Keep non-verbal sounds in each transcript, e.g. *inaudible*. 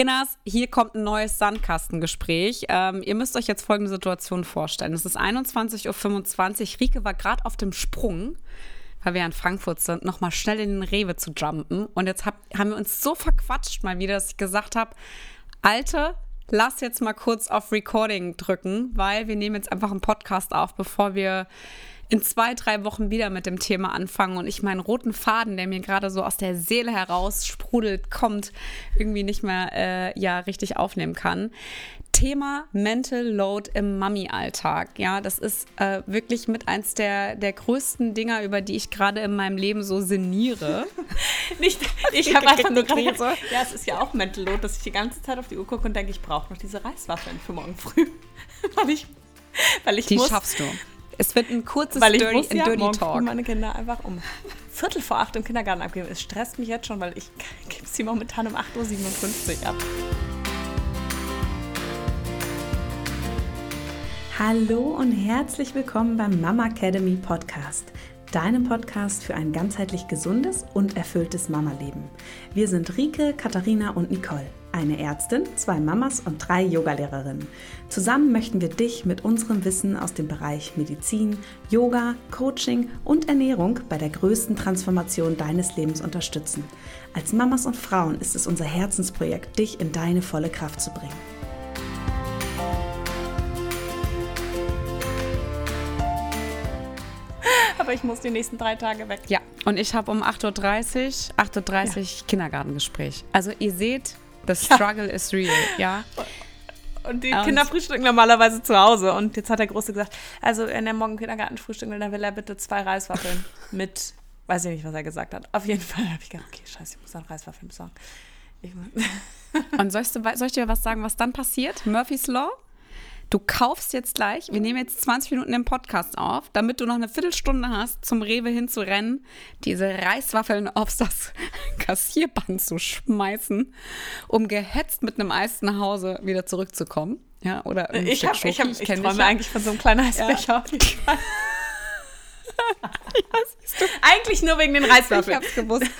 Kinders, hier kommt ein neues Sandkastengespräch. Ähm, ihr müsst euch jetzt folgende Situation vorstellen. Es ist 21.25 Uhr. Rike war gerade auf dem Sprung, weil wir in Frankfurt sind, nochmal schnell in den Rewe zu jumpen. Und jetzt hab, haben wir uns so verquatscht mal wieder, dass ich gesagt habe, Alte, lass jetzt mal kurz auf Recording drücken, weil wir nehmen jetzt einfach einen Podcast auf, bevor wir in zwei, drei Wochen wieder mit dem Thema anfangen und ich meinen roten Faden, der mir gerade so aus der Seele heraus sprudelt, kommt, irgendwie nicht mehr äh, ja richtig aufnehmen kann. Thema Mental Load im Mami-Alltag. Ja, das ist äh, wirklich mit eins der, der größten Dinger, über die ich gerade in meinem Leben so sinniere. *laughs* Nicht, ich habe einfach nur gerade. Ja, es ist ja auch Mental Load, dass ich die ganze Zeit auf die Uhr gucke und denke, ich brauche noch diese Reiswaffeln für morgen früh. *laughs* weil ich, weil ich die muss, schaffst du. Es wird ein kurzes weil ich Dirty, muss ja Dirty morgen Talk. meine Kinder einfach um Viertel vor acht im Kindergarten abgeben. Es stresst mich jetzt schon, weil ich *laughs* gebe sie momentan um 8.57 Uhr ab. Hallo und herzlich willkommen beim Mama Academy Podcast, deinem Podcast für ein ganzheitlich gesundes und erfülltes Mama-Leben. Wir sind Rike, Katharina und Nicole, eine Ärztin, zwei Mamas und drei Yogalehrerinnen. Zusammen möchten wir dich mit unserem Wissen aus dem Bereich Medizin, Yoga, Coaching und Ernährung bei der größten Transformation deines Lebens unterstützen. Als Mamas und Frauen ist es unser Herzensprojekt, dich in deine volle Kraft zu bringen. Aber ich muss die nächsten drei Tage weg. Ja, und ich habe um 8.30 Uhr, 8.30 Uhr Kindergartengespräch. Also ihr seht, the struggle is real, ja. Und die Und- Kinder frühstücken normalerweise zu Hause. Und jetzt hat der Große gesagt, also wenn er morgen Kindergarten frühstücken will, dann will er bitte zwei Reiswaffeln *laughs* mit, weiß ich nicht, was er gesagt hat. Auf jeden Fall habe ich gedacht, okay, scheiße, ich muss dann Reiswaffeln besorgen. Ich, Und sollst du, soll ich dir was sagen, was dann passiert? Murphy's Law? Du kaufst jetzt gleich, wir nehmen jetzt 20 Minuten den Podcast auf, damit du noch eine Viertelstunde hast, zum Rewe hinzurennen, diese Reiswaffeln *laughs* aufs das Kassierband zu schmeißen, um gehetzt mit einem Eis nach Hause wieder zurückzukommen. Ja, oder ich, Stück hab, ich, hab, ich dich träume ja. eigentlich von so einem kleinen Eisbecher. auf jeden *laughs* Fall. eigentlich nur wegen den Ich Reiswaffeln. hab's gewusst.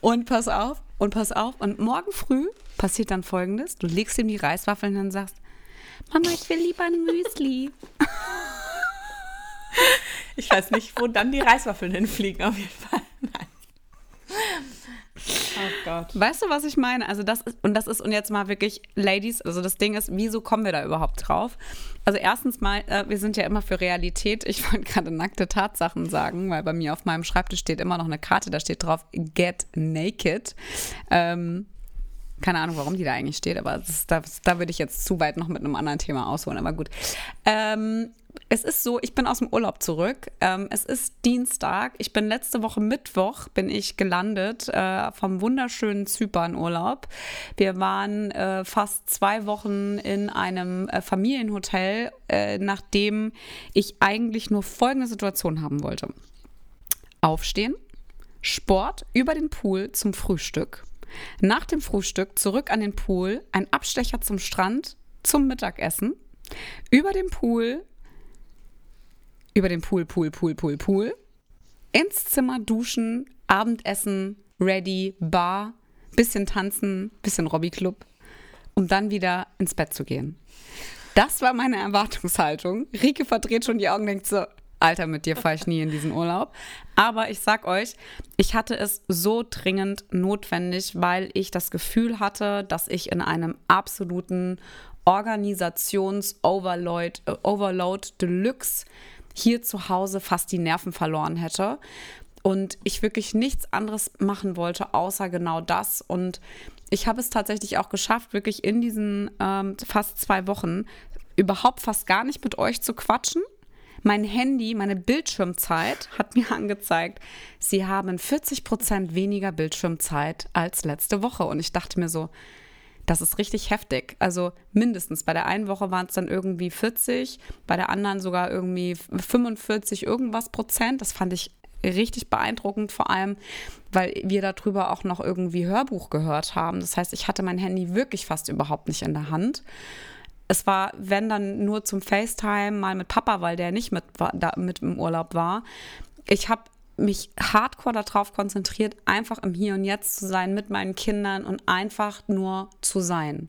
Und pass auf, und pass auf. Und morgen früh passiert dann folgendes: Du legst ihm die Reiswaffeln und sagst, Mama, ich will lieber ein Müsli. *laughs* Ich weiß nicht, wo dann die Reiswaffeln hinfliegen, auf jeden Fall. Nein. Oh Gott. Weißt du, was ich meine? Also das ist, und das ist, und jetzt mal wirklich, Ladies, also das Ding ist, wieso kommen wir da überhaupt drauf? Also erstens mal, äh, wir sind ja immer für Realität. Ich wollte gerade nackte Tatsachen sagen, weil bei mir auf meinem Schreibtisch steht immer noch eine Karte, da steht drauf, get naked. Ähm, keine Ahnung, warum die da eigentlich steht, aber das ist, da, da würde ich jetzt zu weit noch mit einem anderen Thema ausholen, aber gut. Ähm, es ist so, ich bin aus dem Urlaub zurück. Ähm, es ist Dienstag. Ich bin letzte Woche Mittwoch bin ich gelandet äh, vom wunderschönen Zypern-Urlaub. Wir waren äh, fast zwei Wochen in einem äh, Familienhotel, äh, nachdem ich eigentlich nur folgende Situation haben wollte. Aufstehen, Sport über den Pool zum Frühstück. Nach dem Frühstück zurück an den Pool, ein Abstecher zum Strand, zum Mittagessen. Über den Pool, über den Pool, Pool, Pool, Pool, Pool. Ins Zimmer duschen, Abendessen, ready, Bar, bisschen tanzen, bisschen Robbyclub, um dann wieder ins Bett zu gehen. Das war meine Erwartungshaltung. Rike verdreht schon die Augen denkt so, Alter, mit dir fahre ich nie in diesen Urlaub. Aber ich sag euch, ich hatte es so dringend notwendig, weil ich das Gefühl hatte, dass ich in einem absoluten Organisations-Overload äh, Overload Deluxe hier zu Hause fast die Nerven verloren hätte. Und ich wirklich nichts anderes machen wollte, außer genau das. Und ich habe es tatsächlich auch geschafft, wirklich in diesen ähm, fast zwei Wochen überhaupt fast gar nicht mit euch zu quatschen. Mein Handy, meine Bildschirmzeit hat mir *laughs* angezeigt, sie haben 40 Prozent weniger Bildschirmzeit als letzte Woche. Und ich dachte mir so, das ist richtig heftig. Also mindestens. Bei der einen Woche waren es dann irgendwie 40, bei der anderen sogar irgendwie 45 irgendwas Prozent. Das fand ich richtig beeindruckend, vor allem, weil wir darüber auch noch irgendwie Hörbuch gehört haben. Das heißt, ich hatte mein Handy wirklich fast überhaupt nicht in der Hand. Es war, wenn dann nur zum FaceTime, mal mit Papa, weil der nicht mit, da, mit im Urlaub war. Ich habe mich hardcore darauf konzentriert, einfach im Hier und Jetzt zu sein mit meinen Kindern und einfach nur zu sein.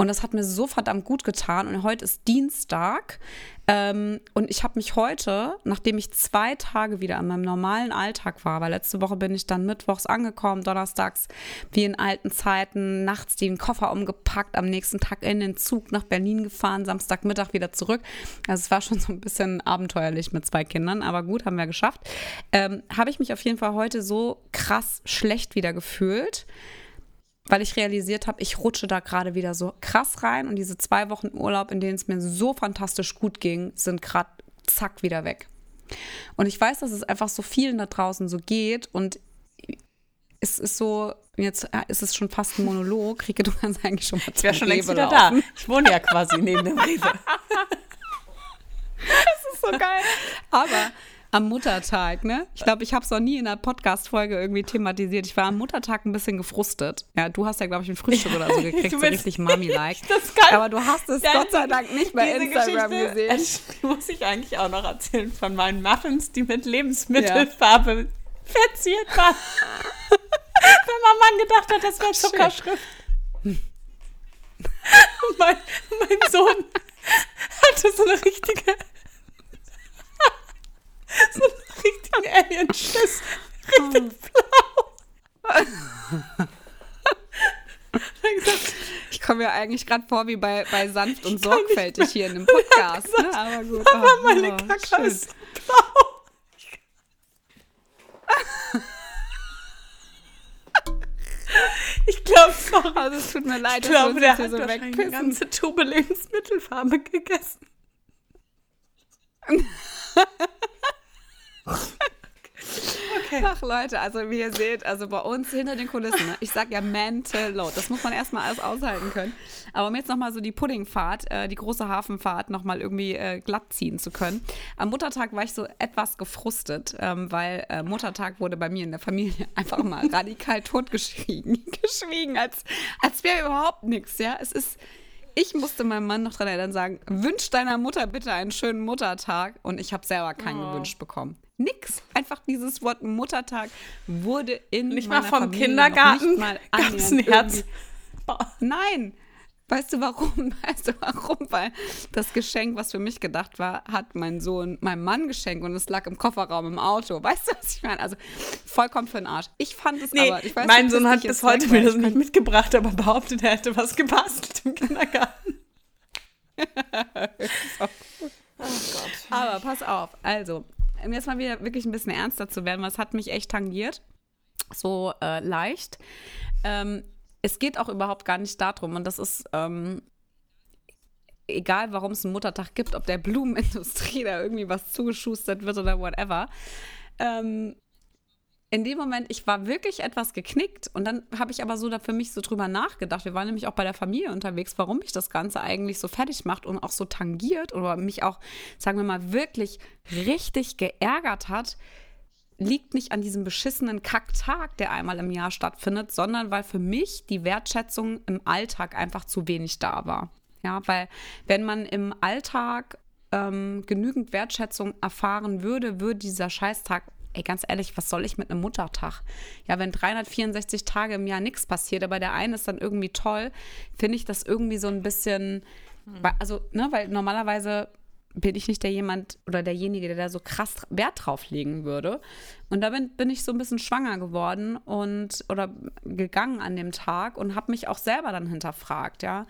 Und das hat mir so verdammt gut getan. Und heute ist Dienstag. Ähm, und ich habe mich heute, nachdem ich zwei Tage wieder in meinem normalen Alltag war, weil letzte Woche bin ich dann mittwochs angekommen, donnerstags wie in alten Zeiten, nachts den Koffer umgepackt, am nächsten Tag in den Zug nach Berlin gefahren, Samstagmittag wieder zurück. Also es war schon so ein bisschen abenteuerlich mit zwei Kindern, aber gut, haben wir geschafft. Ähm, habe ich mich auf jeden Fall heute so krass schlecht wieder gefühlt weil ich realisiert habe, ich rutsche da gerade wieder so krass rein und diese zwei Wochen Urlaub, in denen es mir so fantastisch gut ging, sind gerade zack wieder weg. Und ich weiß, dass es einfach so vielen da draußen so geht und es ist so, jetzt äh, ist es schon fast ein Monolog. Rike, du kannst eigentlich schon mal Ich wäre schon längst wieder laufen. da. Ich wohne ja quasi neben dem Rewe. *laughs* das ist so geil. Aber am Muttertag, ne? Ich glaube, ich habe es noch nie in einer Podcast-Folge irgendwie thematisiert. Ich war am Muttertag ein bisschen gefrustet. Ja, du hast ja, glaube ich, ein Frühstück oder so *laughs* gekriegt, so richtig Mami-like. *laughs* Aber du hast es Gott sei Dank nicht bei Instagram Geschichte, gesehen. *laughs* muss ich eigentlich auch noch erzählen von meinen Muffins, die mit Lebensmittelfarbe ja. verziert waren. Wenn mein Mann gedacht hat, das wäre Zuckerschrift. mein, mein Sohn hatte so eine richtige *laughs* so einen richtigen Alien-Schiss. Richtig blau. *laughs* ich komme ja eigentlich gerade vor wie bei, bei sanft und sorgfältig hier in dem *laughs* Podcast. Ne? Aber gut. Aber oh, meine oh, Kacke ist blau. Ich glaube, sorry. Also es tut mir leid, ich glaube, der hat so wahrscheinlich eine ganze Tube Lebensmittelfarbe gegessen. Okay. Ach Leute, also wie ihr seht, also bei uns hinter den Kulissen, ne? ich sag ja Mental Load, das muss man erstmal alles aushalten können. Aber um jetzt nochmal so die Puddingfahrt, äh, die große Hafenfahrt nochmal irgendwie äh, glatt ziehen zu können. Am Muttertag war ich so etwas gefrustet, ähm, weil äh, Muttertag wurde bei mir in der Familie *laughs* einfach mal radikal totgeschwiegen, *laughs* geschwiegen, als, als wäre überhaupt nichts, ja. Es ist ich musste meinem Mann noch dran erinnern, sagen, wünsch deiner Mutter bitte einen schönen Muttertag. Und ich habe selber keinen oh. gewünscht bekommen. Nix. Einfach dieses Wort Muttertag wurde in nicht meiner mal vom Familie Kindergarten mal ein Herz. Nein, Weißt du warum? *laughs* Weißt du warum? Weil das Geschenk, was für mich gedacht war, hat mein Sohn meinem Mann geschenkt und es lag im Kofferraum im Auto. Weißt du, was ich meine? Also vollkommen für den Arsch. Ich fand es nee, aber. Ich weiß, mein Sohn hat bis heute mir das nicht mitgebracht, aber behauptet, er hätte was gebastelt im Kindergarten. *laughs* oh Gott. Aber pass auf. Also, um jetzt mal wieder wirklich ein bisschen ernster zu werden, was hat mich echt tangiert. So äh, leicht. Ähm, es geht auch überhaupt gar nicht darum. Und das ist ähm, egal, warum es einen Muttertag gibt, ob der *laughs* Blumenindustrie da irgendwie was zugeschustert wird oder whatever. Ähm, in dem Moment, ich war wirklich etwas geknickt und dann habe ich aber so da für mich so drüber nachgedacht. Wir waren nämlich auch bei der Familie unterwegs, warum mich das Ganze eigentlich so fertig macht und auch so tangiert oder mich auch, sagen wir mal, wirklich richtig geärgert hat, liegt nicht an diesem beschissenen Kacktag, der einmal im Jahr stattfindet, sondern weil für mich die Wertschätzung im Alltag einfach zu wenig da war. Ja, weil wenn man im Alltag ähm, genügend Wertschätzung erfahren würde, würde dieser Scheißtag ey, ganz ehrlich, was soll ich mit einem Muttertag? Ja, wenn 364 Tage im Jahr nichts passiert, aber der eine ist dann irgendwie toll, finde ich das irgendwie so ein bisschen, hm. also, ne, weil normalerweise bin ich nicht der jemand oder derjenige, der da so krass Wert drauf legen würde. Und da bin, bin ich so ein bisschen schwanger geworden und oder gegangen an dem Tag und habe mich auch selber dann hinterfragt, ja.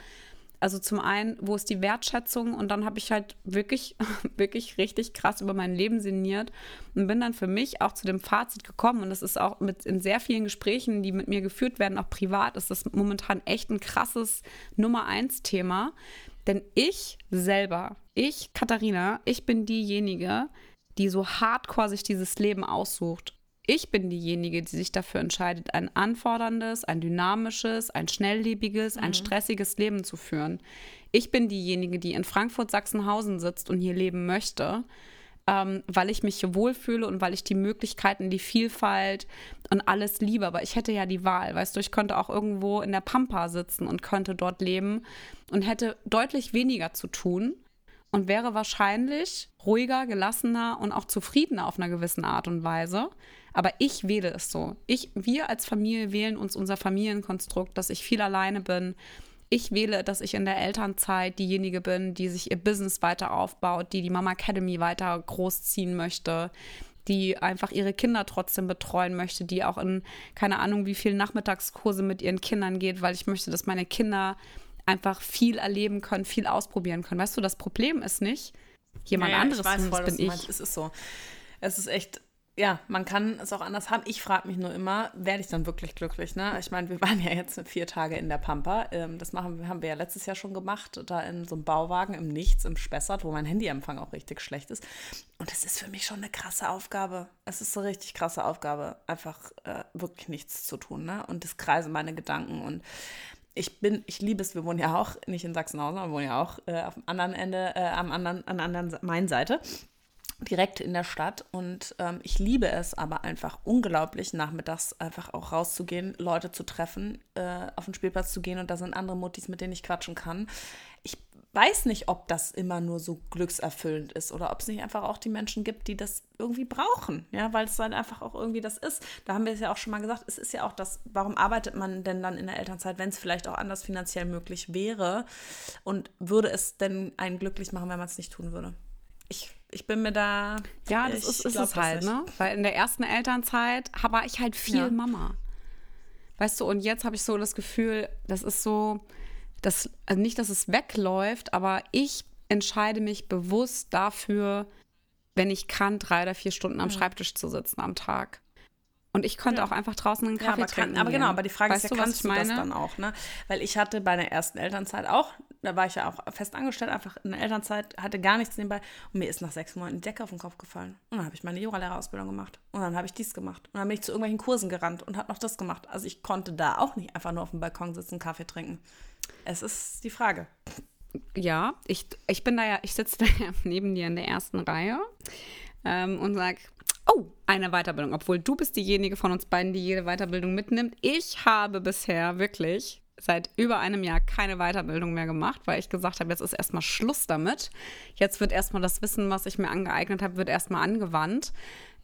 Also zum einen, wo ist die Wertschätzung? Und dann habe ich halt wirklich, *laughs* wirklich richtig krass über mein Leben sinniert und bin dann für mich auch zu dem Fazit gekommen. Und das ist auch mit in sehr vielen Gesprächen, die mit mir geführt werden, auch privat, ist das momentan echt ein krasses Nummer eins Thema. Denn ich selber, ich, Katharina, ich bin diejenige, die so hardcore sich dieses Leben aussucht. Ich bin diejenige, die sich dafür entscheidet, ein anforderndes, ein dynamisches, ein schnelllebiges, mhm. ein stressiges Leben zu führen. Ich bin diejenige, die in Frankfurt-Sachsenhausen sitzt und hier leben möchte ähm, weil ich mich hier wohlfühle und weil ich die Möglichkeiten, die Vielfalt und alles liebe. Aber ich hätte ja die Wahl, weißt du, ich könnte auch irgendwo in der Pampa sitzen und könnte dort leben und hätte deutlich weniger zu tun und wäre wahrscheinlich ruhiger, gelassener und auch zufriedener auf einer gewissen Art und Weise. Aber ich wähle es so. Ich, wir als Familie wählen uns unser Familienkonstrukt, dass ich viel alleine bin. Ich wähle, dass ich in der Elternzeit diejenige bin, die sich ihr Business weiter aufbaut, die die Mama Academy weiter großziehen möchte, die einfach ihre Kinder trotzdem betreuen möchte, die auch in keine Ahnung wie viel Nachmittagskurse mit ihren Kindern geht, weil ich möchte, dass meine Kinder einfach viel erleben können, viel ausprobieren können. Weißt du, das Problem ist nicht jemand Ja, ja, anderes, ich weiß voll, bin ich. meinst. Es ist so. Es ist echt, ja, man kann es auch anders haben. Ich frage mich nur immer, werde ich dann wirklich glücklich? Ne? Ich meine, wir *laughs* waren ja jetzt vier Tage in der Pampa. Ähm, das machen, haben wir ja letztes Jahr schon gemacht, da in so einem Bauwagen im Nichts, im Spessart, wo mein Handyempfang auch richtig schlecht ist. Und es ist für mich schon eine krasse Aufgabe. Es ist eine richtig krasse Aufgabe, einfach äh, wirklich nichts zu tun. Ne? Und das kreisen meine Gedanken und ich bin, ich liebe es, wir wohnen ja auch nicht in Sachsenhausen, wir wohnen ja auch äh, auf anderen Ende, äh, am anderen, an der anderen Se- Main-Seite, direkt in der Stadt. Und ähm, ich liebe es aber einfach unglaublich, nachmittags einfach auch rauszugehen, Leute zu treffen, äh, auf den Spielplatz zu gehen und da sind andere Muttis, mit denen ich quatschen kann. Ich weiß nicht, ob das immer nur so glückserfüllend ist oder ob es nicht einfach auch die Menschen gibt, die das irgendwie brauchen, ja, weil es halt einfach auch irgendwie das ist. Da haben wir es ja auch schon mal gesagt, es ist ja auch das, warum arbeitet man denn dann in der Elternzeit, wenn es vielleicht auch anders finanziell möglich wäre und würde es denn einen glücklich machen, wenn man es nicht tun würde? Ich, ich bin mir da. Ja, das ist, ist glaub es halt, ne? Weil in der ersten Elternzeit war ich halt viel Ja. Mama. Weißt du, und jetzt habe ich so das Gefühl, das ist so, das, also nicht, dass es wegläuft, aber ich entscheide mich bewusst dafür, wenn ich kann, drei oder vier Stunden am Schreibtisch zu sitzen am Tag. Und ich könnte Ja. auch einfach draußen einen Ja, Kaffee aber, kann, trinken. aber genau, gehen. aber die Frage weißt ist ja, du, was kannst du das dann auch, ne? Weil ich hatte bei der ersten Elternzeit auch, da war ich ja auch fest angestellt, einfach in der Elternzeit, hatte gar nichts nebenbei und mir ist nach sechs Monaten die Decke auf den Kopf gefallen. Und dann habe ich meine Yogalehrerausbildung gemacht und dann habe ich dies gemacht und dann bin ich zu irgendwelchen Kursen gerannt und habe noch das gemacht. Also ich konnte da auch nicht einfach nur auf dem Balkon sitzen, Kaffee trinken. Es ist die Frage. Ja, ich, ich bin da ja, ich sitze *laughs* da ja neben dir in der ersten Reihe ähm, und sag, oh, eine Weiterbildung. Obwohl du bist diejenige von uns beiden, die jede Weiterbildung mitnimmt. Ich habe bisher wirklich seit über einem Jahr keine Weiterbildung mehr gemacht, weil ich gesagt habe, jetzt ist erstmal Schluss damit. Jetzt wird erstmal das Wissen, was ich mir angeeignet habe, wird erstmal angewandt.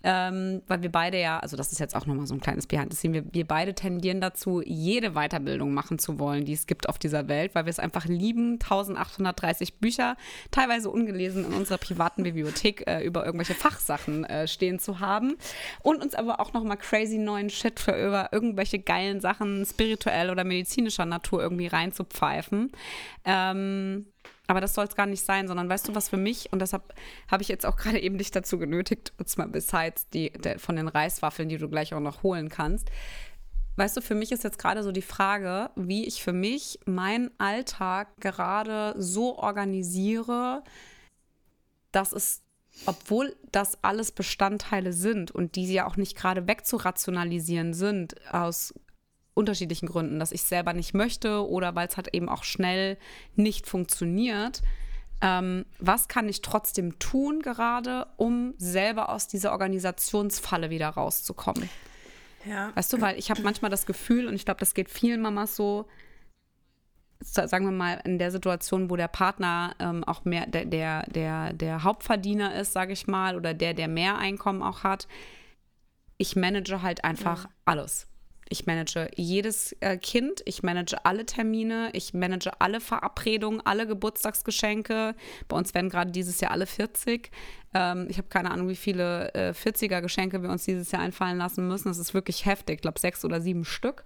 Ähm, weil wir beide ja, also das ist jetzt auch nochmal so ein kleines Behind the Scene, wir, wir beide tendieren dazu, jede Weiterbildung machen zu wollen, die es gibt auf dieser Welt, weil wir es einfach lieben, 1830 Bücher, teilweise ungelesen in unserer privaten Bibliothek äh, über irgendwelche Fachsachen äh, stehen zu haben und uns aber auch nochmal crazy neuen Shit für über irgendwelche geilen Sachen spirituell oder medizinischer Natur irgendwie reinzupfeifen. Ähm, aber das soll es gar nicht sein, sondern weißt du, was für mich, und deshalb habe ich jetzt auch *laughs* gerade eben dich dazu genötigt, jetzt mal besides die, der, von den Reiswaffeln, die du gleich auch noch holen kannst. Weißt du, für mich ist jetzt gerade so die Frage, wie ich für mich meinen Alltag gerade so organisiere, dass es, obwohl das alles Bestandteile sind und die ja auch nicht gerade wegzurationalisieren sind, aus unterschiedlichen Gründen, dass ich selber nicht möchte oder weil es halt eben auch schnell nicht funktioniert. Ähm, was kann ich trotzdem tun gerade, um selber aus dieser Organisationsfalle wieder rauszukommen? Ja. Weißt du, weil ich habe manchmal das Gefühl, und ich glaube, das geht vielen Mamas so, sa- sagen wir mal, in der Situation, wo der Partner ähm, auch mehr der, der, der, der Hauptverdiener ist, sage ich mal, oder der, der mehr Einkommen auch hat, ich manage halt einfach alles. Ich manage jedes äh, Kind, ich manage alle Termine, ich manage alle Verabredungen, alle Geburtstagsgeschenke. Bei uns werden gerade dieses Jahr alle 40. Ähm, ich habe keine Ahnung, wie viele äh, 40er-Geschenke wir uns dieses Jahr einfallen lassen müssen. Das ist wirklich heftig. Ich glaube, sechs oder sieben Stück.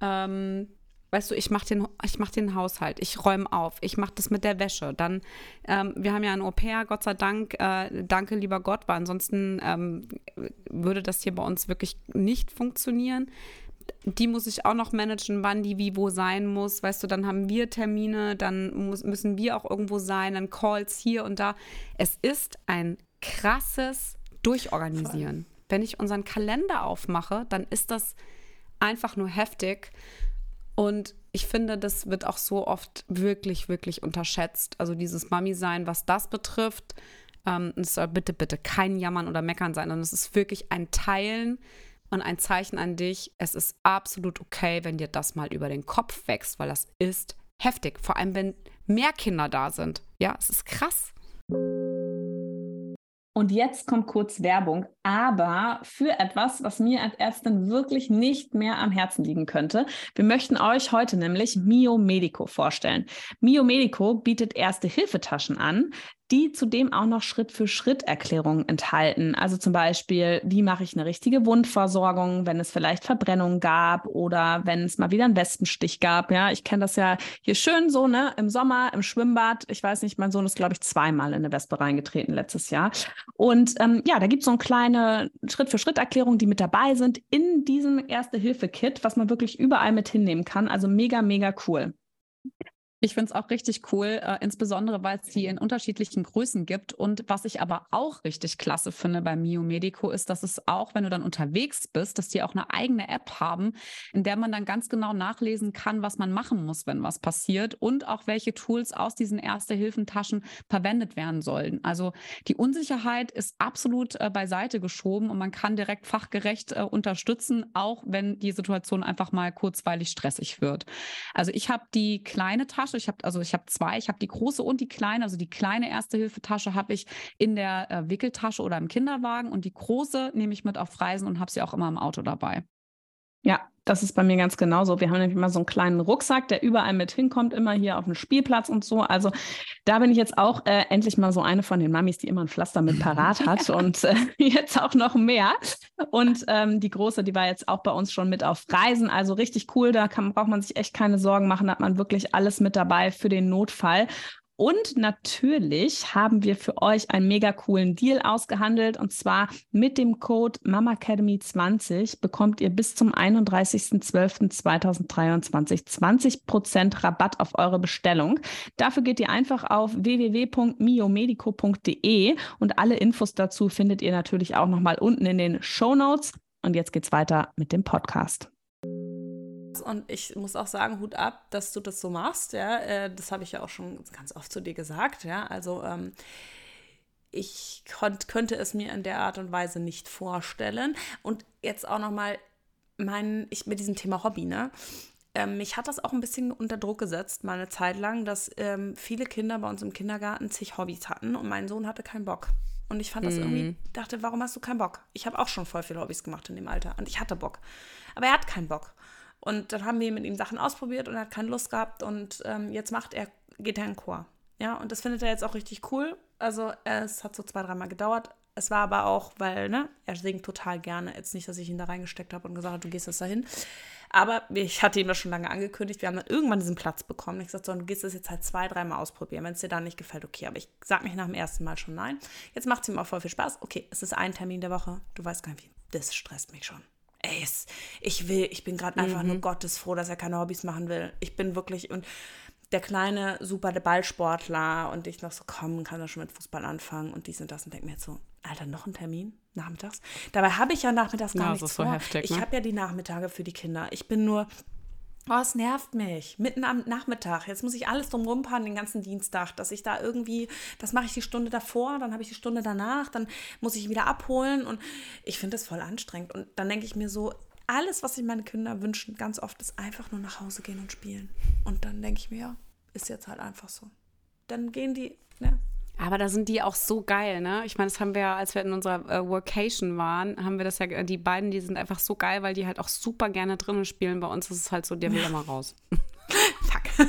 Ähm, weißt du, ich mache den, mach den Haushalt, ich räume auf, ich mache das mit der Wäsche. Dann, ähm, wir haben ja ein Au-pair, Gott sei Dank, äh, danke lieber Gott, weil ansonsten ähm, würde das hier bei uns wirklich nicht funktionieren. Die muss ich auch noch managen, wann die wie wo sein muss. Weißt du, dann haben wir Termine, dann muss, müssen wir auch irgendwo sein, dann Calls hier und da. Es ist ein krasses Durchorganisieren. Wenn ich unseren Kalender aufmache, dann ist das einfach nur heftig. Und ich finde, das wird auch so oft wirklich, wirklich unterschätzt. Also dieses Mami-Sein, was das betrifft, ähm, es soll bitte, bitte kein Jammern oder Meckern sein, sondern es ist wirklich ein Teilen und ein Zeichen an dich. Es ist absolut okay, wenn dir das mal über den Kopf wächst, weil das ist heftig. Vor allem, wenn mehr Kinder da sind. Ja, es ist krass. Und jetzt kommt kurz Werbung, aber für etwas, was mir als Ärztin wirklich nicht mehr am Herzen liegen könnte. Wir möchten euch heute nämlich Mio Medico vorstellen. Mio Medico bietet erste Hilfetaschen an, die zudem auch noch Schritt-für-Schritt-Erklärungen enthalten. Also zum Beispiel, wie mache ich eine richtige Wundversorgung, wenn es vielleicht Verbrennungen gab oder wenn es mal wieder einen Wespenstich gab. Ja, ich kenne das ja hier schön so, ne, im Sommer, im Schwimmbad. Ich weiß nicht, mein Sohn ist, glaube ich, zweimal in eine Wespe reingetreten letztes Jahr. Und ähm, ja, da gibt es so eine kleine Schritt-für-Schritt-Erklärung, die mit dabei sind in diesem Erste-Hilfe-Kit, was man wirklich überall mit hinnehmen kann. Also mega, mega cool. Ich finde es auch richtig cool, äh, insbesondere weil es die in unterschiedlichen Größen gibt. Und was ich aber auch richtig klasse finde bei Mio Medico ist, dass es auch, wenn du dann unterwegs bist, dass die auch eine eigene App haben, in der man dann ganz genau nachlesen kann, was man machen muss, wenn was passiert und auch welche Tools aus diesen Erste-Hilfen-Taschen verwendet werden sollen. Also die Unsicherheit ist absolut äh, beiseite geschoben und man kann direkt fachgerecht äh, unterstützen, auch wenn die Situation einfach mal kurzweilig stressig wird. Also ich habe die kleine Tasche Tasche. Ich habe also ich habe zwei. Ich habe die große und die kleine. Also die kleine Erste-Hilfe-Tasche habe ich in der äh, Wickeltasche oder im Kinderwagen und die große nehme ich mit auf Reisen und habe sie auch immer im Auto dabei. Ja, das ist bei mir ganz genauso. Wir haben nämlich immer so einen kleinen Rucksack, der überall mit hinkommt, immer hier auf dem Spielplatz und so. Also da bin ich jetzt auch äh, endlich mal so eine von den Mamis, die immer ein Pflaster mit parat *laughs* hat und äh, *laughs* jetzt auch noch mehr. Und ähm, die große, die war jetzt auch bei uns schon mit auf Reisen. Also richtig cool. Da kann, braucht man sich echt keine Sorgen machen. Da hat man wirklich alles mit dabei für den Notfall. Und natürlich haben wir für euch einen mega coolen Deal ausgehandelt. Und zwar mit dem Code MAMAcademy20 bekommt ihr bis zum 31.12.2023 20% Rabatt auf eure Bestellung. Dafür geht ihr einfach auf www.miomedico.de und alle Infos dazu findet ihr natürlich auch nochmal unten in den Show Notes. Und jetzt geht's weiter mit dem Podcast. Und ich muss auch sagen, Hut ab, dass du das so machst. Ja, äh, das habe ich ja auch schon ganz oft zu dir gesagt. Ja, also ähm, ich könnte es mir in der Art und Weise nicht vorstellen. Und jetzt auch noch mal mein, ich mit diesem Thema Hobby, ne? Ähm, mich hat das auch ein bisschen unter Druck gesetzt, mal eine Zeit lang, dass ähm, viele Kinder bei uns im Kindergarten zig Hobbys hatten und mein Sohn hatte keinen Bock. Und ich fand das irgendwie, mhm. dachte, warum hast du keinen Bock? Ich habe auch schon voll viele Hobbys gemacht in dem Alter und ich hatte Bock. Aber er hat keinen Bock. Und dann haben wir mit ihm Sachen ausprobiert und er hat keine Lust gehabt und ähm, jetzt macht er, geht er in Chor. Ja, und das findet er jetzt auch richtig cool. Also es hat so zwei, dreimal gedauert. Es war aber auch, weil, ne, er singt total gerne. Jetzt nicht, dass ich ihn da reingesteckt habe und gesagt habe, du gehst jetzt dahin. Aber ich hatte ihm das schon lange angekündigt. Wir haben dann irgendwann diesen Platz bekommen. Ich gesagt, so, du gehst das jetzt halt zwei, dreimal ausprobieren. Wenn es dir dann nicht gefällt, okay. Aber ich sag nicht nach dem ersten Mal schon nein. Jetzt macht es ihm auch voll viel Spaß. Okay, es ist ein Termin der Woche. Du weißt gar nicht wie. Das stresst mich schon ey, ich will, ich bin gerade einfach mhm. nur gottesfroh, dass er keine Hobbys machen will. Ich bin wirklich und der kleine super Ballsportler und ich noch so kommen kann er schon mit Fußball anfangen und dies und das und denke mir jetzt so, Alter, noch ein Termin nachmittags. Dabei habe ich ja nachmittags gar ja, nichts so vor. Heftig, ne? Ich habe ja die Nachmittage für die Kinder. Ich bin nur Oh, es nervt mich. Mitten am Nachmittag. Jetzt muss ich alles drum rumpaaren, den ganzen Dienstag, dass ich da irgendwie, das mache ich die Stunde davor, dann habe ich die Stunde danach, dann muss ich wieder abholen und ich finde das voll anstrengend. Und dann denke ich mir so, alles, was sich meine Kinder wünschen, ganz oft ist einfach nur nach Hause gehen und spielen. Und dann denke ich mir, ja, ist jetzt halt einfach so. Dann gehen die, ne, aber da sind die auch so geil, ne? Ich meine, das haben wir ja, als wir in unserer äh, Workation waren, haben wir das ja, die beiden, die sind einfach so geil, weil die halt auch super gerne drinnen spielen. Bei uns ist es halt so, der will *laughs* ja mal raus. Fuck. *laughs*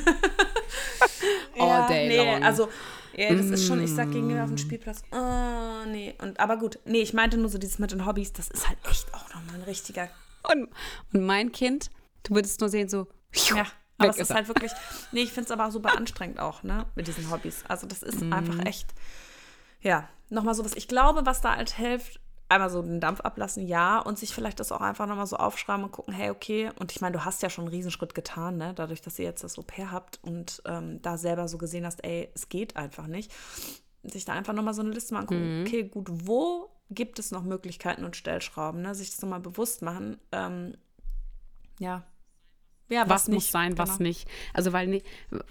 All ja, day nee, long. Also, ja, das mm. ist schon, ich sag gegenüber auf dem Spielplatz, oh, nee. Und, aber gut, nee, ich meinte nur so dieses mit den Hobbys, das ist halt echt auch nochmal ein richtiger. Und, und mein Kind, du würdest nur sehen, so, ja. Aber es ist, halt wirklich, nee, ich finde es aber super anstrengend auch, ne, mit diesen Hobbys. Also das ist mhm. einfach echt, ja, nochmal sowas. Ich glaube, was da halt hilft, einmal so den Dampf ablassen, ja, und sich vielleicht das auch einfach nochmal so aufschreiben und gucken, hey, okay, und ich meine, du hast ja schon einen Riesenschritt getan, ne, dadurch, dass ihr jetzt das Au-pair habt und ähm, da selber so gesehen hast, ey, es geht einfach nicht, sich da einfach nochmal so eine Liste mal angucken, mhm. okay, gut, wo gibt es noch Möglichkeiten und Stellschrauben, ne, sich das nochmal bewusst machen, ähm, ja, Ja, was was, muss nicht, sein, was genau. nicht. Also weil,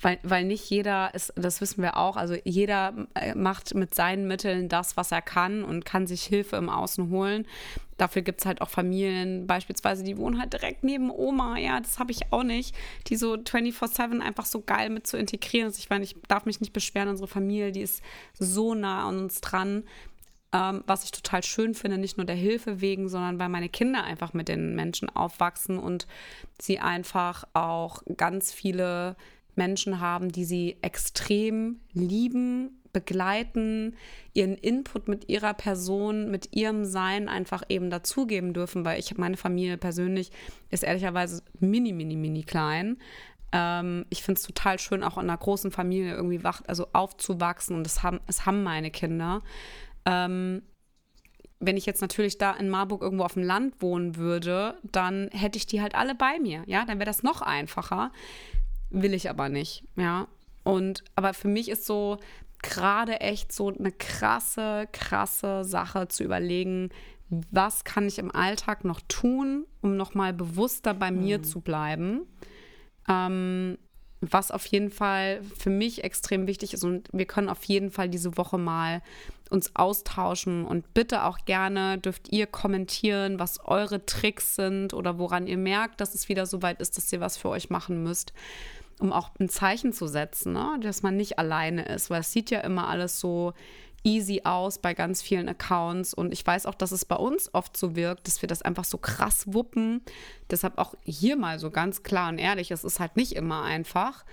weil, weil nicht jeder ist, das wissen wir auch, also jeder äh, macht mit seinen Mitteln das, was er kann und kann sich Hilfe im Außen holen. Dafür gibt es halt auch Familien, beispielsweise, die wohnen halt direkt neben Oma, ja, das habe ich auch nicht, die so 24-7 einfach so geil mit zu integrieren. Also ich meine, ich darf mich nicht beschweren, unsere Familie, die ist so nah an uns dran ähm, was ich total schön finde, nicht nur der Hilfe wegen, sondern weil meine Kinder einfach mit den Menschen aufwachsen und sie einfach auch ganz viele Menschen haben, die sie extrem lieben, begleiten, ihren Input mit ihrer Person, mit ihrem Sein einfach eben dazugeben dürfen, weil ich meine Familie persönlich ist ehrlicherweise mini, mini, mini klein. Ähm, ich finde es total schön, auch in einer großen Familie irgendwie wach, also aufzuwachsen und das haben, das haben meine Kinder. Ähm, wenn ich jetzt natürlich da in Marburg irgendwo auf dem Land wohnen würde, dann hätte ich die halt alle bei mir. Ja, dann wäre das noch einfacher. Will ich aber nicht. Ja. Und aber für mich ist so gerade echt so eine krasse, krasse Sache zu überlegen, was kann ich im Alltag noch tun, um nochmal bewusster bei mir zu bleiben. Ähm, was auf jeden Fall für mich extrem wichtig ist und wir können auf jeden Fall diese Woche mal uns austauschen und bitte auch gerne dürft ihr kommentieren, was eure Tricks sind oder woran ihr merkt, dass es wieder so weit ist, dass ihr was für euch machen müsst, um auch ein Zeichen zu setzen, ne? dass man nicht alleine ist, weil es sieht ja immer alles so easy aus bei ganz vielen Accounts und ich weiß auch, dass es bei uns oft so wirkt, dass wir das einfach so krass wuppen. Deshalb auch hier mal so ganz klar und ehrlich, es ist halt nicht immer einfach.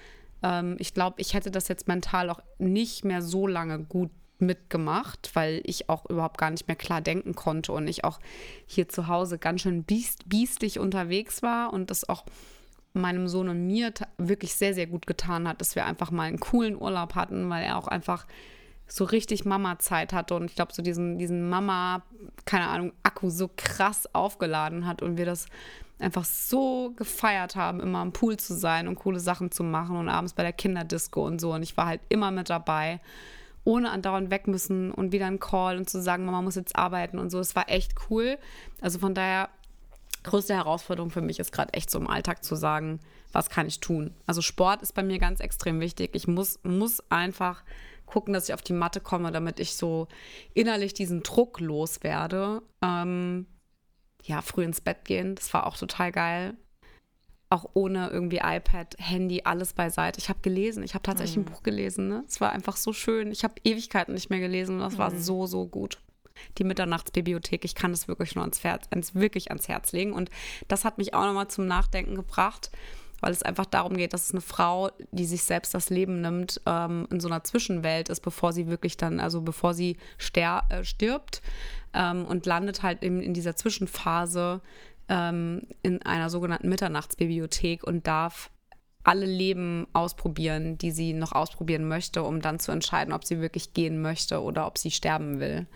Ähm, ich glaube, ich hätte das jetzt mental auch nicht mehr so lange gut mitgemacht, weil ich auch überhaupt gar nicht mehr klar denken konnte und ich auch hier zu Hause ganz schön biest, biestig unterwegs war und das auch meinem Sohn und mir wirklich sehr, sehr gut getan hat, dass wir einfach mal einen coolen Urlaub hatten, weil er auch einfach so richtig Mama-Zeit hatte und ich glaube, so diesen, diesen Mama, keine Ahnung, Akku so krass aufgeladen hat und wir das einfach so gefeiert haben, immer am Pool zu sein und coole Sachen zu machen und abends bei der Kinderdisco und so. Und ich war halt immer mit dabei, ohne andauernd weg müssen und wieder ein Call und zu sagen, Mama muss jetzt arbeiten und so. Es war echt cool. Also von daher, größte Herausforderung für mich ist gerade echt so im Alltag zu sagen, was kann ich tun? Also Sport ist bei mir ganz extrem wichtig. Ich muss, muss einfach gucken, dass ich auf die Matte komme, damit ich so innerlich diesen Druck loswerde. Ähm, ja, früh ins Bett gehen, das war auch total geil. Auch ohne irgendwie iPad, Handy, alles beiseite. Ich habe gelesen, ich habe tatsächlich ein Buch gelesen. Ne? Es war einfach so schön. Ich habe Ewigkeiten nicht mehr gelesen und das war so, so gut. Die Mitternachtsbibliothek, ich kann das wirklich nur ans, Herz, ans, wirklich ans Herz legen. Und das hat mich auch nochmal zum Nachdenken gebracht, weil es einfach darum geht, dass es eine Frau, die sich selbst das Leben nimmt, ähm, in so einer Zwischenwelt ist, bevor sie wirklich dann, also bevor sie ster äh, stirbt ähm, und landet halt eben in dieser Zwischenphase ähm, in einer sogenannten Mitternachtsbibliothek und darf alle Leben ausprobieren, die sie noch ausprobieren möchte, um dann zu entscheiden, ob sie wirklich gehen möchte oder ob sie sterben will.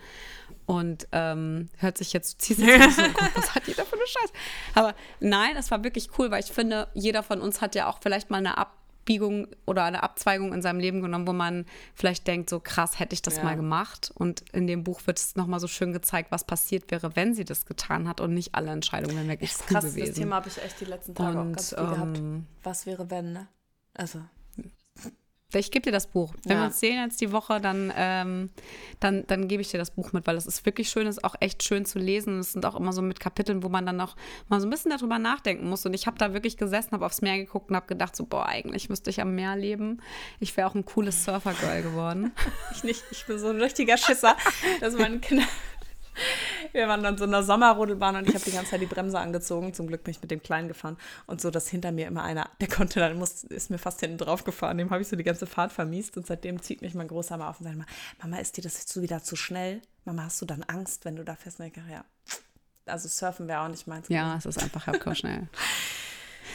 Und ähm, hört sich jetzt, *laughs* jetzt so, oh Gott, was hat jeder für eine Scheiße? Aber nein, es war wirklich cool, weil ich finde, jeder von uns hat ja auch vielleicht mal eine Abbiegung oder eine Abzweigung in seinem Leben genommen, wo man vielleicht denkt, so krass, hätte ich das Ja. mal gemacht. Und in dem Buch wird es nochmal so schön gezeigt, was passiert wäre, wenn sie das getan hat und nicht alle Entscheidungen wären wirklich Das cool krass, gewesen. das Thema habe ich echt die letzten Tage auch Und, ganz viel gehabt. ähm, Was wäre, wenn, ne? Also, Ich gebe dir das Buch. Wenn Ja. wir uns sehen jetzt die Woche, dann, ähm, dann, dann gebe ich dir das Buch mit, weil es ist wirklich schön, es ist auch echt schön zu lesen. Es sind auch immer so mit Kapiteln, wo man dann noch mal so ein bisschen darüber nachdenken muss. Und ich habe da wirklich gesessen, habe aufs Meer geguckt und habe gedacht, so, boah, eigentlich müsste ich am Meer leben. Ich wäre auch ein cooles Surfergirl geworden. *laughs* ich nicht. Ich bin so ein richtiger Schisser, dass meine *laughs* Kinder. Wir waren dann so in einer Sommerrodelbahn und ich habe die ganze Zeit die Bremse angezogen. Zum Glück bin ich mit dem Kleinen gefahren. Und so, dass hinter mir immer einer, der konnte dann, muss, ist mir fast hinten drauf gefahren. Dem habe ich so die ganze Fahrt vermiest. Und seitdem zieht mich mein Großer mal auf und sagt immer, Mama, ist dir das jetzt so wieder zu schnell? Mama, hast du dann Angst, wenn du da fährst? Und ich denke, ja. Also surfen wäre auch nicht meins. ja, es ist einfach hardcore schnell. *laughs*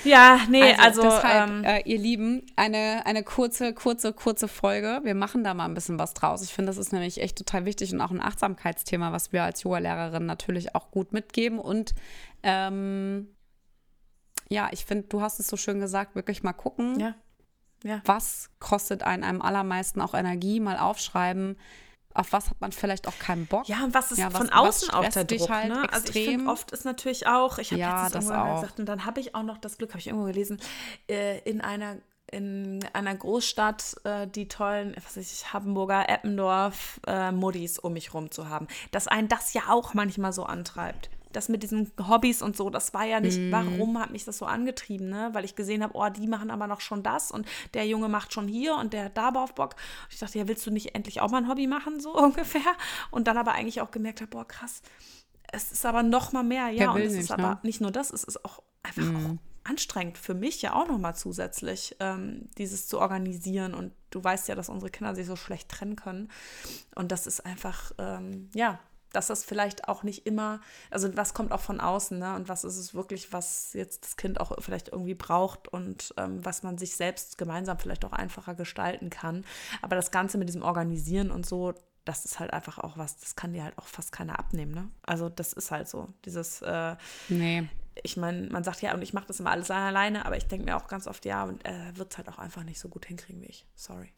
Ja, nee, also, deshalb, ähm, äh, ihr Lieben, eine, eine kurze, kurze, kurze Folge. Wir machen da mal ein bisschen was draus. Ich finde, das ist nämlich echt total wichtig und auch ein Achtsamkeitsthema, was wir als Yoga-Lehrerin natürlich auch gut mitgeben. Und ähm, ja, ich finde, du hast es so schön gesagt, wirklich mal gucken, ja. Ja. was kostet einen am allermeisten auch Energie, mal aufschreiben, auf was hat man vielleicht auch keinen Bock? Ja, und was ist Ja, was- von außen auch der Druck, halt ne? Also ich extrem? finde, oft ist natürlich auch, ich habe Ja, das irgendwo gesagt, und dann habe ich auch noch das Glück, habe ich irgendwo gelesen, äh, in einer in einer Großstadt äh, die tollen, was weiß ich, Hamburger, Eppendorf, äh, Muddis um mich rum zu haben. Dass einen das ja auch manchmal so antreibt. Das mit diesen Hobbys und so, das war ja nicht, Mhm. warum hat mich das so angetrieben, ne? Weil ich gesehen habe, oh, die machen aber noch schon das und der Junge macht schon hier und der hat da auf Bock. Und ich dachte, ja, willst du nicht endlich auch mal ein Hobby machen, so *laughs* ungefähr? Und dann aber eigentlich auch gemerkt habe, boah, krass, es ist aber noch mal mehr, ja. Wer Und es ist nicht, aber ne? nicht nur das, es ist auch einfach auch anstrengend für mich ja auch noch mal zusätzlich, ähm, dieses zu organisieren. Und du weißt ja, dass unsere Kinder sich so schlecht trennen können. Und das ist einfach, ähm, ja, dass das vielleicht auch nicht immer, also was kommt auch von außen, ne? Und was ist es wirklich, was jetzt das Kind auch vielleicht irgendwie braucht und ähm, was man sich selbst gemeinsam vielleicht auch einfacher gestalten kann. Aber das Ganze mit diesem Organisieren und so, das ist halt einfach auch was, das kann dir halt auch fast keiner abnehmen, ne? Also das ist halt so. Dieses, äh, Nee. ich meine, man sagt ja, und ich mache das immer alles alleine, aber ich denke mir auch ganz oft, ja, und er wird es halt auch einfach nicht so gut hinkriegen wie ich. Sorry.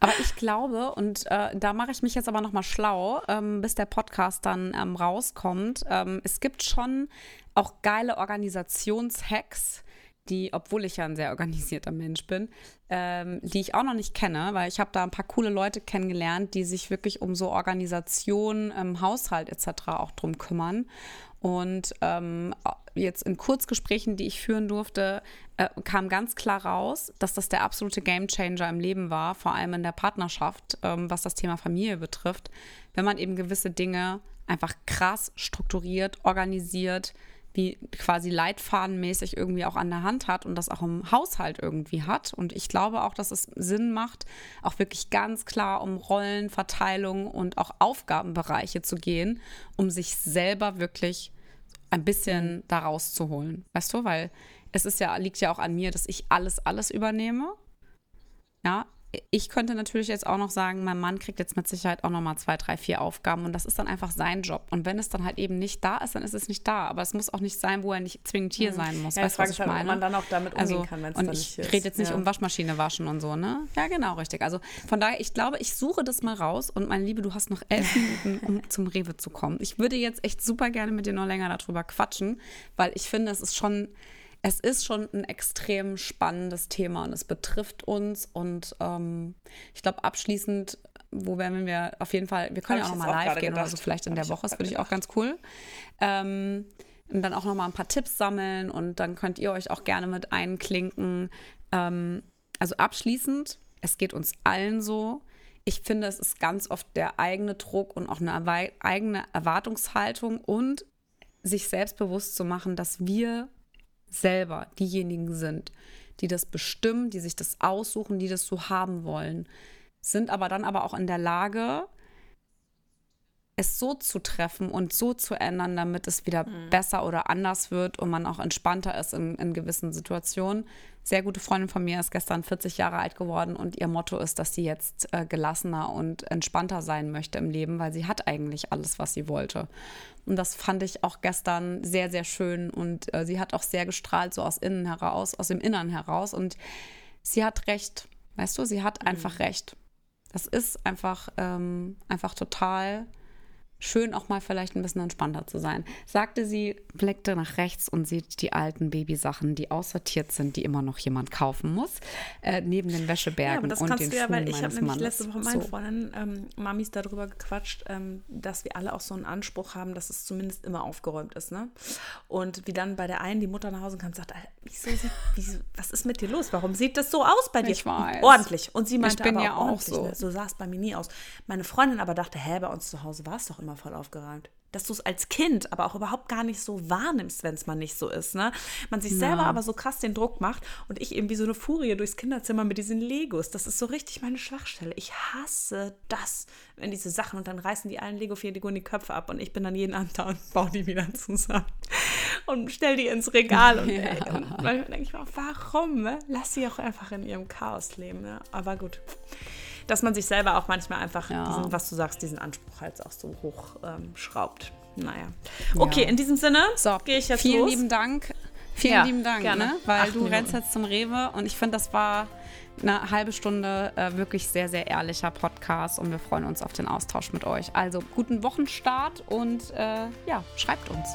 Aber ich glaube, und äh, da mache ich mich jetzt aber nochmal schlau, ähm, bis der Podcast dann ähm, rauskommt. Ähm, es gibt schon auch geile Organisationshacks, die, obwohl ich ja ein sehr organisierter Mensch bin, ähm, die ich auch noch nicht kenne, weil ich habe da ein paar coole Leute kennengelernt, die sich wirklich um so Organisation, ähm, Haushalt etc. auch drum kümmern. Und ähm, jetzt in Kurzgesprächen, die ich führen durfte, äh, kam ganz klar raus, dass das der absolute Gamechanger im Leben war, vor allem in der Partnerschaft, ähm, was das Thema Familie betrifft, wenn man eben gewisse Dinge einfach krass strukturiert, organisiert, wie quasi leitfadenmäßig irgendwie auch an der Hand hat und das auch im Haushalt irgendwie hat. Und ich glaube auch, dass es Sinn macht, auch wirklich ganz klar um Rollenverteilung und auch Aufgabenbereiche zu gehen, um sich selber wirklich ein bisschen da rauszuholen. Weißt du, weil es ist ja, liegt ja auch an mir, dass ich alles, alles übernehme. Ja, ich könnte natürlich jetzt auch noch sagen, mein Mann kriegt jetzt mit Sicherheit auch noch mal zwei, drei, vier Aufgaben und das ist dann einfach sein Job. Und wenn es dann halt eben nicht da ist, dann ist es nicht da. Aber es muss auch nicht sein, wo er nicht zwingend hier sein muss. Ja, weißt du, was ich halt, ob meine? man dann auch damit umgehen also, kann, wenn es und dann ich nicht ist. rede jetzt nicht Ja. um Waschmaschine waschen und so, ne? Ja, genau, richtig. Also von daher, ich glaube, ich suche das mal raus und meine Liebe, du hast noch elf *laughs* Minuten, um zum Rewe zu kommen. Ich würde jetzt echt super gerne mit dir noch länger darüber quatschen, weil ich finde, es ist schon, es ist schon ein extrem spannendes Thema und es betrifft uns und ähm, ich glaube abschließend, wo werden wir auf jeden Fall, wir können Hab ja auch ich noch jetzt mal auch live gehen oder gedacht. so vielleicht in Hab der Woche, das würde ich auch ganz cool. Ähm, und dann auch noch mal ein paar Tipps sammeln und dann könnt ihr euch auch gerne mit einklinken. Ähm, also abschließend, es geht uns allen so. Ich finde, es ist ganz oft der eigene Druck und auch eine erwei- eigene Erwartungshaltung und sich selbstbewusst zu machen, dass wir selber diejenigen sind, die das bestimmen, die sich das aussuchen, die das so haben wollen, sind aber dann aber auch in der Lage, es so zu treffen und so zu ändern, damit es wieder besser oder anders wird und man auch entspannter ist in, in gewissen Situationen. Sehr gute Freundin von mir ist gestern 40 Jahre alt geworden und ihr Motto ist, dass sie jetzt äh, gelassener und entspannter sein möchte im Leben, weil sie hat eigentlich alles, was sie wollte. Und das fand ich auch gestern sehr, sehr schön und äh, sie hat auch sehr gestrahlt, so aus innen heraus, aus dem Innern heraus und sie hat recht. Weißt du, sie hat einfach recht. Das ist einfach, ähm, einfach total schön, auch mal vielleicht ein bisschen entspannter zu sein. Sagte sie, blickte nach rechts und sieht die alten Babysachen, die aussortiert sind, die immer noch jemand kaufen muss, äh, neben den Ja, Wäschebergen das und kannst den du ja, weil ich habe nämlich letzte Woche mit meinen So. Freundinnen, ähm, Mamis darüber gequatscht, ähm, dass wir alle auch so einen Anspruch haben, dass es zumindest immer aufgeräumt ist, ne? Und wie dann bei der einen die Mutter nach Hause kam und sagt, wieso wieso, was ist mit dir los? Warum sieht das so aus bei dir? Ich weiß. Ordentlich. Und sie meinte bin aber ja auch so. Ne? So sah es bei mir nie aus. Meine Freundin aber dachte, hä, bei uns zu Hause war es doch immer voll aufgeräumt. Dass du es als Kind aber auch überhaupt gar nicht so wahrnimmst, wenn es mal nicht so ist, ne? Man sich selber aber so krass den Druck macht und ich eben wie so eine Furie durchs Kinderzimmer mit diesen Legos. Das ist so richtig meine Schwachstelle. Ich hasse das, wenn diese Sachen und dann reißen die allen Lego-Figuren die Köpfe ab und ich bin dann jeden Abend da und *laughs* baue die wieder zusammen und stell die ins Regal und, *laughs* ey, und manchmal denke ich mir warum? Ne? Lass sie auch einfach in ihrem Chaos leben. Ne? Aber gut. Dass man sich selber auch manchmal einfach Ja. diesen, was du sagst, diesen Anspruch halt auch so hoch ähm, schraubt. Naja. Okay, in diesem Sinne So, gehe ich jetzt vielen los. lieben Dank. Vielen Ja, lieben Dank, gerne. ne? weil Acht du Minuten. rennst jetzt zum Rewe und ich finde, das war eine halbe Stunde äh, wirklich sehr, sehr ehrlicher Podcast und wir freuen uns auf den Austausch mit euch. Also guten Wochenstart und äh, ja, schreibt uns.